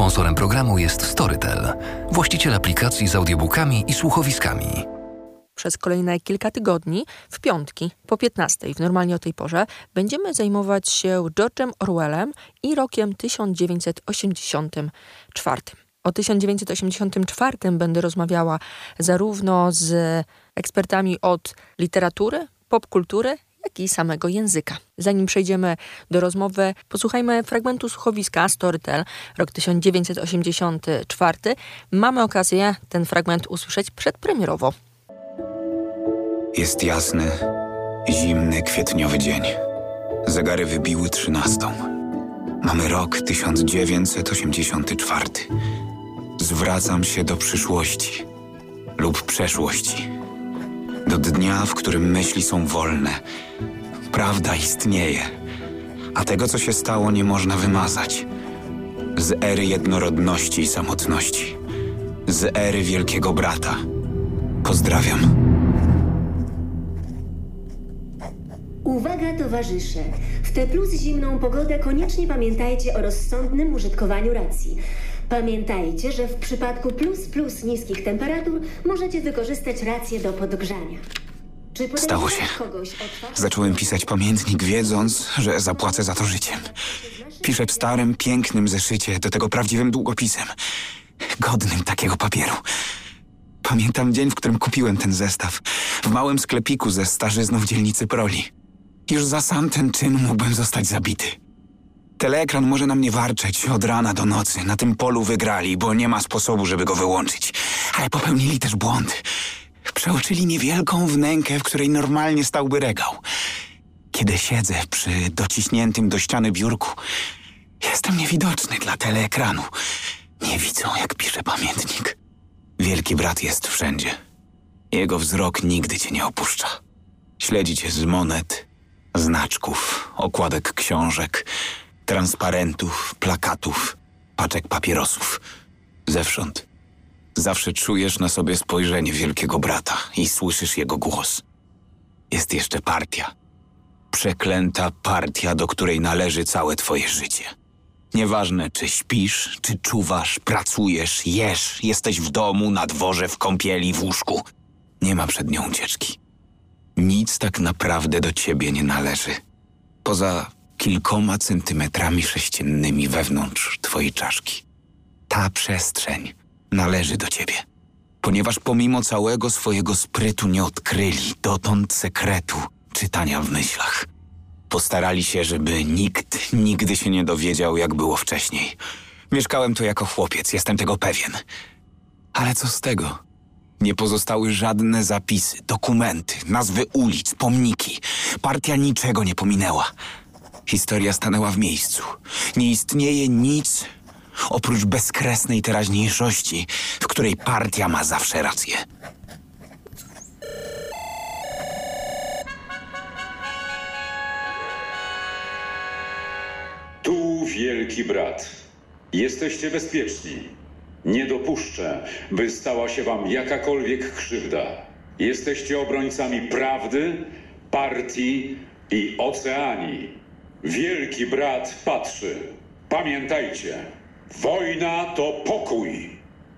Sponsorem programu jest Storytel, właściciel aplikacji z audiobookami i słuchowiskami. Przez kolejne kilka tygodni, w piątki po 15, w normalnie o tej porze, będziemy zajmować się George'em Orwellem i rokiem 1984. O 1984 będę rozmawiała zarówno z ekspertami od literatury, popkultury, jak i samego języka. Zanim przejdziemy do rozmowy, posłuchajmy fragmentu słuchowiska Storytel, rok 1984. Mamy okazję ten fragment usłyszeć przedpremierowo. Jest jasny, zimny, kwietniowy dzień. Zegary wybiły trzynastą. Mamy rok 1984. Zwracam się do przyszłości lub przeszłości. Do dnia, w którym myśli są wolne. Prawda istnieje, a tego, co się stało, nie można wymazać. Z ery jednorodności i samotności. Z ery Wielkiego Brata. Pozdrawiam. Uwaga towarzysze! W tę plus zimną pogodę koniecznie pamiętajcie o rozsądnym użytkowaniu racji. Pamiętajcie, że w przypadku plus plus niskich temperatur możecie wykorzystać rację do podgrzania. Czy Stało się. kogoś Zacząłem pisać pamiętnik, wiedząc, że zapłacę za to życiem. Piszę w starym, pięknym zeszycie, do tego prawdziwym długopisem. Godnym takiego papieru. Pamiętam dzień, w którym kupiłem ten zestaw. W małym sklepiku ze starzyzną w dzielnicy Proli. Już za sam ten czyn mógłbym zostać zabity. Teleekran może na mnie warczeć od rana do nocy. Na tym polu wygrali, bo nie ma sposobu, żeby go wyłączyć. Ale popełnili też błąd. Przeoczyli niewielką wnękę, w której normalnie stałby regał. Kiedy siedzę przy dociśniętym do ściany biurku, jestem niewidoczny dla teleekranu. Nie widzą, jak piszę pamiętnik. Wielki brat jest wszędzie. Jego wzrok nigdy cię nie opuszcza. Śledzi cię z monet, znaczków, okładek książek, transparentów, plakatów, paczek papierosów. Zewsząd. Zawsze czujesz na sobie spojrzenie wielkiego brata i słyszysz jego głos. Jest jeszcze partia. Przeklęta partia, do której należy całe twoje życie. Nieważne, czy śpisz, czy czuwasz, pracujesz, jesz, jesteś w domu, na dworze, w kąpieli, w łóżku. Nie ma przed nią ucieczki. Nic tak naprawdę do ciebie nie należy. Poza kilkoma centymetrami sześciennymi wewnątrz twojej czaszki. Ta przestrzeń należy do ciebie. Ponieważ pomimo całego swojego sprytu nie odkryli dotąd sekretu czytania w myślach. Postarali się, żeby nikt nigdy się nie dowiedział, jak było wcześniej. Mieszkałem tu jako chłopiec, jestem tego pewien. Ale co z tego? Nie pozostały żadne zapisy, dokumenty, nazwy ulic, pomniki. Partia niczego nie pominęła. Historia stanęła w miejscu. Nie istnieje nic oprócz bezkresnej teraźniejszości, w której partia ma zawsze rację. Tu wielki brat. Jesteście bezpieczni. Nie dopuszczę, by stała się wam jakakolwiek krzywda. Jesteście obrońcami prawdy, partii i oceanii. Wielki brat patrzy. Pamiętajcie, wojna to pokój.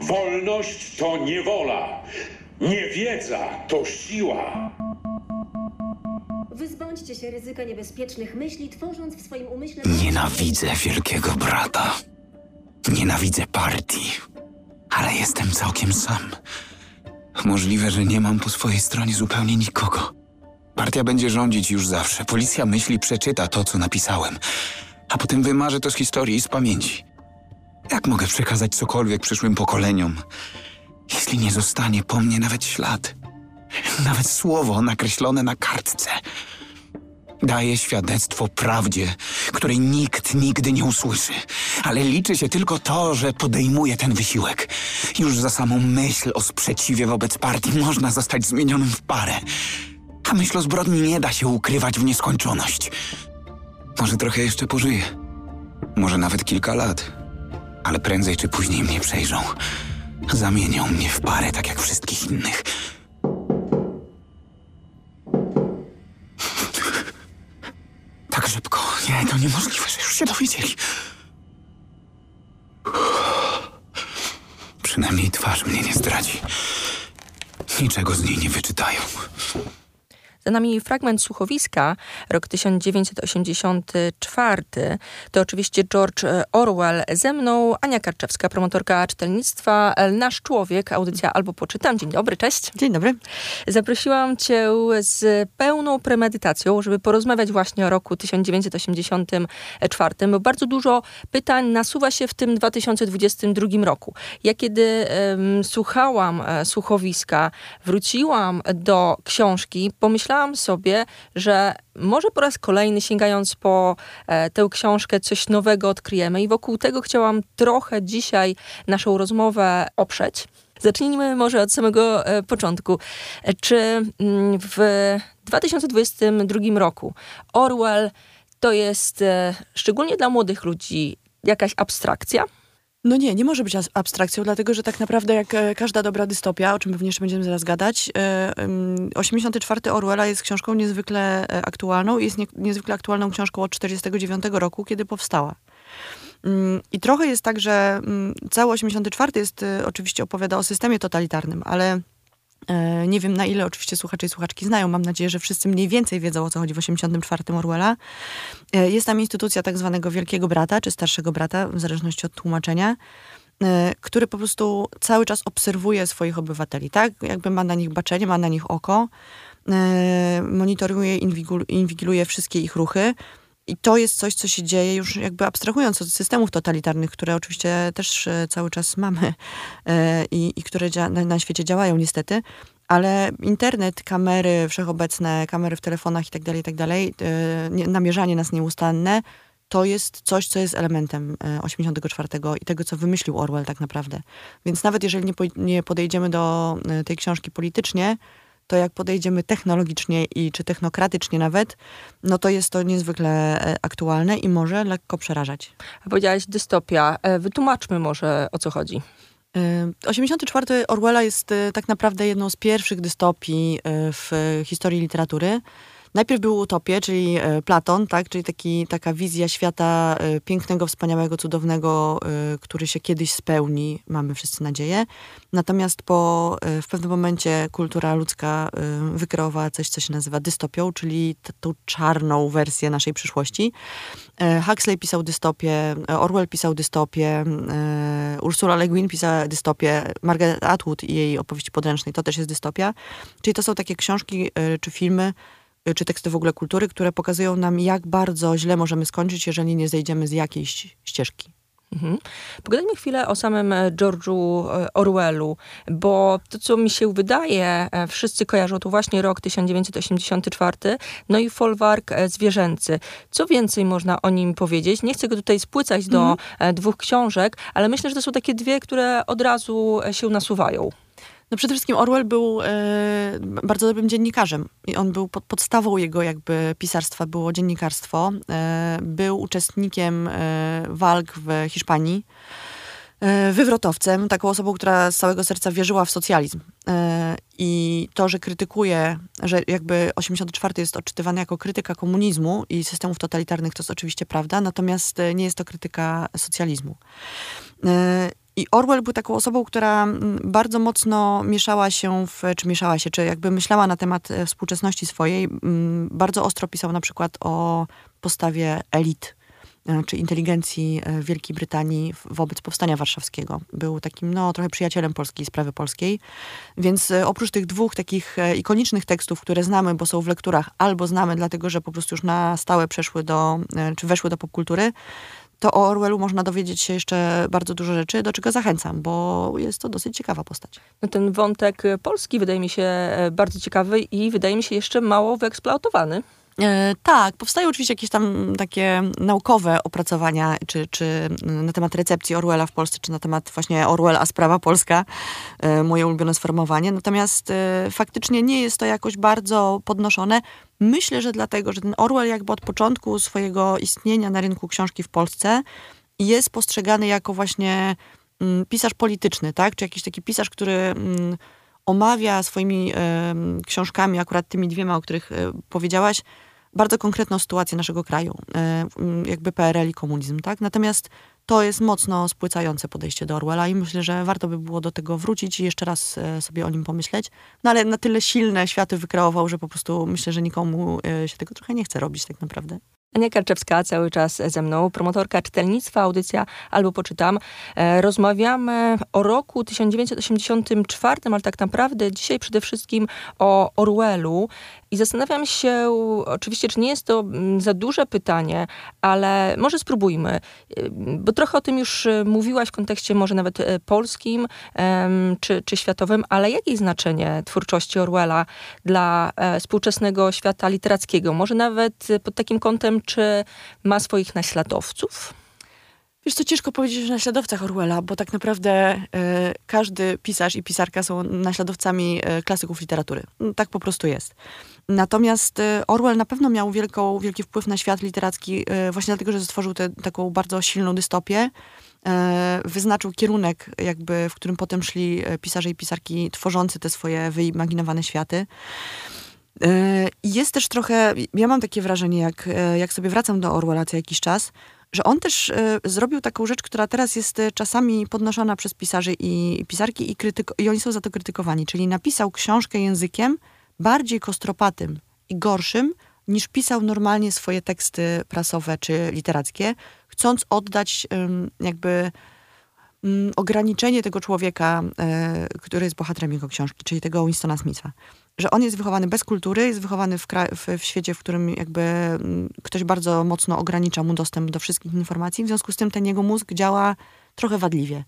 Wolność to niewola. Niewiedza to siła. Wyzbądźcie się ryzyka niebezpiecznych myśli, tworząc w swoim umyśle... Nienawidzę wielkiego brata. Nienawidzę partii. Ale jestem całkiem sam. Możliwe, że nie mam po swojej stronie zupełnie nikogo. Partia będzie rządzić już zawsze. Policja myśli przeczyta to, co napisałem, a potem wymarzy to z historii i z pamięci. Jak mogę przekazać cokolwiek przyszłym pokoleniom, jeśli nie zostanie po mnie nawet ślad? Nawet słowo nakreślone na kartce. Daję świadectwo prawdzie, której nikt nigdy nie usłyszy. Ale liczy się tylko to, że podejmuję ten wysiłek. Już za samą myśl o sprzeciwie wobec partii można zostać zmienionym w parę. A myśl o zbrodni nie da się ukrywać w nieskończoność. Może trochę jeszcze pożyję. Może nawet kilka lat. Ale prędzej czy później mnie przejrzą. Zamienią mnie w parę, tak jak wszystkich innych. Tak szybko. Nie, to niemożliwe, że już się dowiedzieli. Przynajmniej twarz mnie nie zdradzi. Niczego z niej nie wyczytają. Za nami fragment słuchowiska, rok 1984. To oczywiście George Orwell. Ze mną Ania Karczewska, promotorka czytelnictwa. Nasz człowiek, audycja Albo Poczytam. Dzień dobry, cześć. Dzień dobry. Zaprosiłam cię z pełną premedytacją, żeby porozmawiać właśnie o roku 1984, bo bardzo dużo pytań nasuwa się w tym 2022 roku. Ja kiedy um, słuchałam e, słuchowiska, wróciłam do książki, pomyślałam, pomyślałam sobie, że może po raz kolejny sięgając po e, tę książkę coś nowego odkryjemy i wokół tego chciałam trochę dzisiaj naszą rozmowę oprzeć. Zacznijmy może od samego e, początku. Czy mm, w 2022 roku Orwell to jest e, szczególnie dla młodych ludzi jakaś abstrakcja? No nie, nie może być abstrakcją, dlatego że tak naprawdę jak e, każda dobra dystopia, o czym pewnie jeszcze będziemy zaraz gadać, 84 e, Orwella jest książką niezwykle e, aktualną i jest nie, niezwykle aktualną książką od 49 roku, kiedy powstała. Mm, I trochę jest tak, że mm, cały 84 jest oczywiście opowiada o systemie totalitarnym, ale nie wiem na ile oczywiście słuchacze i słuchaczki znają. Mam nadzieję, że wszyscy mniej więcej wiedzą o co chodzi w 84 Orwella. E, jest tam instytucja tak zwanego wielkiego brata, czy starszego brata, w zależności od tłumaczenia, e, który po prostu cały czas obserwuje swoich obywateli, tak? Jakby ma na nich baczenie, ma na nich oko, monitoruje, inwigiluje wszystkie ich ruchy. I to jest coś, co się dzieje już jakby abstrahując od systemów totalitarnych, które oczywiście też e, cały czas mamy e, i, i które na, na świecie działają niestety, ale internet, kamery wszechobecne, kamery w telefonach i dalej, i tak dalej, e, namierzanie nas nieustanne, to jest coś, co jest elementem 84 i tego, co wymyślił Orwell tak naprawdę. Więc nawet jeżeli nie podejdziemy do tej książki politycznie, to jak podejdziemy technologicznie i czy technokratycznie nawet, no to jest to niezwykle e, aktualne i może lekko przerażać. A powiedziałaś dystopia. E, wytłumaczmy może o co chodzi. 84 e, Orwella jest tak naprawdę jedną z pierwszych dystopii w historii literatury. Najpierw były utopie, czyli e, Platon, tak? czyli taki, taka wizja świata e, pięknego, wspaniałego, cudownego, e, który się kiedyś spełni, mamy wszyscy nadzieję. Natomiast po, w pewnym momencie kultura ludzka wykreowała coś, co się nazywa dystopią, czyli tą czarną wersję naszej przyszłości. Huxley pisał dystopię, Orwell pisał dystopię, Ursula Le Guin pisała dystopię, Margaret Atwood i jej opowieści podręcznej, to też jest dystopia. Czyli to są takie książki czy filmy, czy teksty w ogóle kultury, które pokazują nam, jak bardzo źle możemy skończyć, jeżeli nie zejdziemy z jakiejś ścieżki. Mhm. Pogadajmy chwilę o samym e, George'u e, Orwellu, bo to, co mi się wydaje, e, wszyscy kojarzą to właśnie rok 1984, no i folwark zwierzęcy. Co więcej można o nim powiedzieć? Nie chcę go tutaj spłycać do mhm. dwóch książek, ale myślę, że to są takie dwie, które od razu się nasuwają. No przede wszystkim Orwell był e, bardzo dobrym dziennikarzem i on był pod, podstawą jego jakby pisarstwa było dziennikarstwo. E, był uczestnikiem e, walk w Hiszpanii, e, wywrotowcem, taką osobą, która z całego serca wierzyła w socjalizm. E, I to, że krytykuje, że jakby 84 jest odczytywany jako krytyka komunizmu i systemów totalitarnych, to jest oczywiście prawda, natomiast e, nie jest to krytyka socjalizmu. I Orwell był taką osobą, która mm, bardzo mocno mieszała się, w, czy mieszała się, czy jakby myślała na temat e, współczesności swojej. Mm, bardzo ostro pisał na przykład o postawie elit, e, czy inteligencji e, Wielkiej Brytanii wobec powstania warszawskiego. Był takim, no, trochę przyjacielem polskiej sprawy polskiej. Więc oprócz tych dwóch takich ikonicznych tekstów, które znamy, bo są w lekturach, albo znamy dlatego, że po prostu już na stałe przeszły do, czy weszły do popkultury, to o Orwellu można dowiedzieć się jeszcze bardzo dużo rzeczy, do czego zachęcam, bo jest to dosyć ciekawa postać. No ten wątek polski wydaje mi się e, bardzo ciekawy i wydaje mi się jeszcze mało wyeksploatowany. E, tak, powstają oczywiście jakieś tam takie naukowe opracowania, czy, czy na temat recepcji Orwella w Polsce, czy na temat właśnie Orwell, a sprawa polska, e, moje ulubione sformułowanie. Natomiast e, faktycznie nie jest to jakoś bardzo podnoszone. Myślę, że dlatego, że ten Orwell jakby od początku swojego istnienia na rynku książki w Polsce jest postrzegany jako właśnie mm, pisarz polityczny, tak? Czy jakiś taki pisarz, który mm, omawia swoimi książkami, akurat tymi dwiema, o których powiedziałaś, bardzo konkretną sytuację naszego kraju, e, jakby PRL i komunizm, tak? Natomiast to jest mocno spłycające podejście do Orwella i myślę, że warto by było do tego wrócić i jeszcze raz e, sobie o nim pomyśleć. No ale na tyle silne światy wykreował, że po prostu myślę, że nikomu e, się tego trochę nie chce robić tak naprawdę. Ania Karczewska cały czas ze mną, promotorka czytelnictwa, audycja Albo Poczytam. E, rozmawiamy o roku 1984, ale tak naprawdę dzisiaj przede wszystkim o Orwellu. I zastanawiam się, oczywiście, czy nie jest to mm, za duże pytanie, ale może spróbujmy, e, bo trochę o tym już e, mówiłaś w kontekście może nawet polskim czy, czy światowym, ale jakie znaczenie twórczości Orwella dla współczesnego świata literackiego? Może nawet pod takim kątem, czy ma swoich naśladowców? Wiesz co, ciężko powiedzieć o naśladowcach Orwella, bo tak naprawdę y, każdy pisarz i pisarka są naśladowcami y, klasyków literatury. No, tak po prostu jest. Natomiast y, Orwell na pewno miał wielką, wielki wpływ na świat literacki właśnie dlatego, że stworzył taką bardzo silną dystopię. Wyznaczył kierunek, jakby, w którym potem szli pisarze i pisarki tworzący te swoje wyimaginowane światy. Jest też trochę, ja mam takie wrażenie, jak, jak sobie wracam do Orwella co jakiś czas, że on też e, zrobił taką rzecz, która teraz jest e, czasami podnoszona przez pisarzy i pisarki i, krytyko- i oni są za to krytykowani. Czyli napisał książkę językiem bardziej kostropatym i gorszym, niż pisał normalnie swoje teksty prasowe czy literackie, chcąc oddać jakby mm, ograniczenie tego człowieka, e, który jest bohaterem jego książki, czyli tego Winstona Smitha że on jest wychowany bez kultury, jest wychowany w, w, w, świecie, w którym jakby mm, ktoś bardzo mocno ogranicza mu dostęp do wszystkich informacji, w związku z tym ten jego mózg działa trochę wadliwie.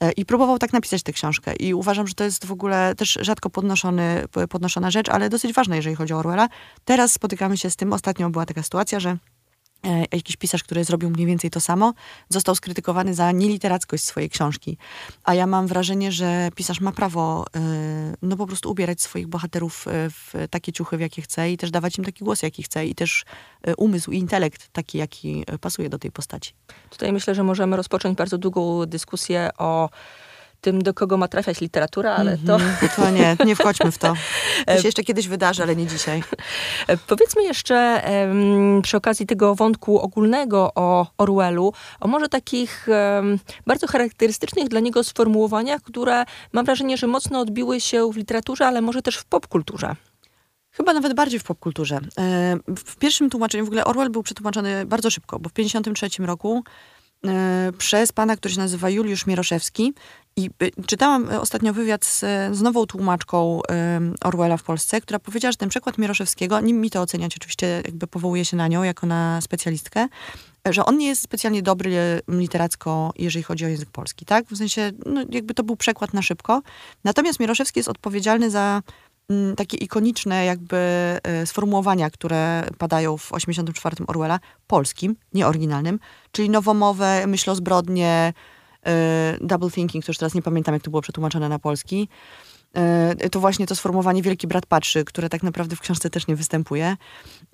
E, I próbował tak napisać tę książkę. I uważam, że to jest w ogóle też rzadko podnoszony, podnoszona rzecz, ale dosyć ważna, jeżeli chodzi o Orwella. Teraz spotykamy się z tym, ostatnio była taka sytuacja, że jakiś pisarz, który zrobił mniej więcej to samo, został skrytykowany za nieliterackość swojej książki. A ja mam wrażenie, że pisarz ma prawo e, no po prostu ubierać swoich bohaterów e, w takie ciuchy, w jakie chce i też dawać im taki głos, jaki chce i też umysł i intelekt taki, jaki pasuje do tej postaci. Tutaj myślę, że możemy rozpocząć bardzo długą dyskusję o tym, do kogo ma trafiać literatura, ale mm -hmm. to... Mhm. To nie, nie wchodźmy w to. To się jeszcze kiedyś wydarzy, ale nie dzisiaj. Powiedzmy jeszcze um, przy okazji tego wątku ogólnego o Orwellu, o może takich um, bardzo charakterystycznych dla niego sformułowaniach, które mam wrażenie, że mocno odbiły się w literaturze, ale może też w popkulturze. Chyba nawet bardziej w popkulturze. E, w pierwszym tłumaczeniu, w ogóle Orwell był przetłumaczony bardzo szybko, bo w 1953 roku e, przez pana, który się nazywa Juliusz Mieroszewski i y, czytałam y, ostatnio wywiad z, z nową tłumaczką Orwella w Polsce, która powiedziała, że ten przekład Mieroszewskiego, nim mi to oceniać, oczywiście jakby powołuje się na nią jako na specjalistkę, że on nie jest specjalnie dobry literacko, jeżeli chodzi o język polski, tak? W sensie, no, jakby to był przekład na szybko. Natomiast Mieroszewski jest odpowiedzialny za mm, takie ikoniczne jakby y, sformułowania, które padają w 84 Orwella, polskim, nie oryginalnym, czyli nowomowę, myśl o zbrodnie, E, double thinking, to już teraz nie pamiętam, jak to było przetłumaczone na polski. E, to właśnie to sformułowanie Wielki Brat Patrzy, które tak naprawdę w książce też nie występuje.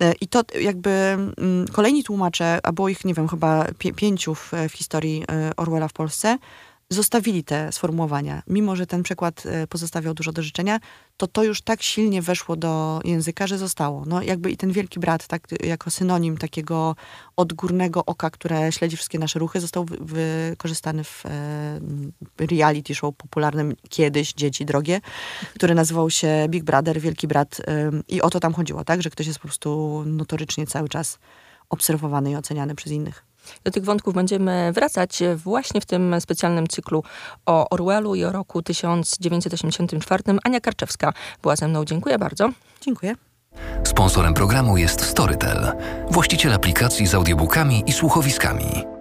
E, I to jakby mm, kolejni tłumacze, a było ich, nie wiem, chyba pięciu w, w historii Orwella w Polsce, zostawili te sformułowania. Mimo, że ten przekład e, pozostawiał dużo do życzenia, to to już tak silnie weszło do języka, że zostało. No jakby i ten wielki brat, tak jako synonim takiego odgórnego oka, które śledzi wszystkie nasze ruchy, został wykorzystany w e, reality show popularnym kiedyś, Dzieci Drogie, który nazywał się Big Brother, Wielki Brat e, i o to tam chodziło, tak? Że ktoś jest po prostu notorycznie cały czas obserwowany i oceniany przez innych. Do tych wątków będziemy wracać właśnie w tym specjalnym cyklu o Orwellu i o roku 1984. Ania Karczewska była ze mną. Dziękuję bardzo. Dziękuję. Sponsorem programu jest Storytel, właściciel aplikacji z audiobookami i słuchowiskami.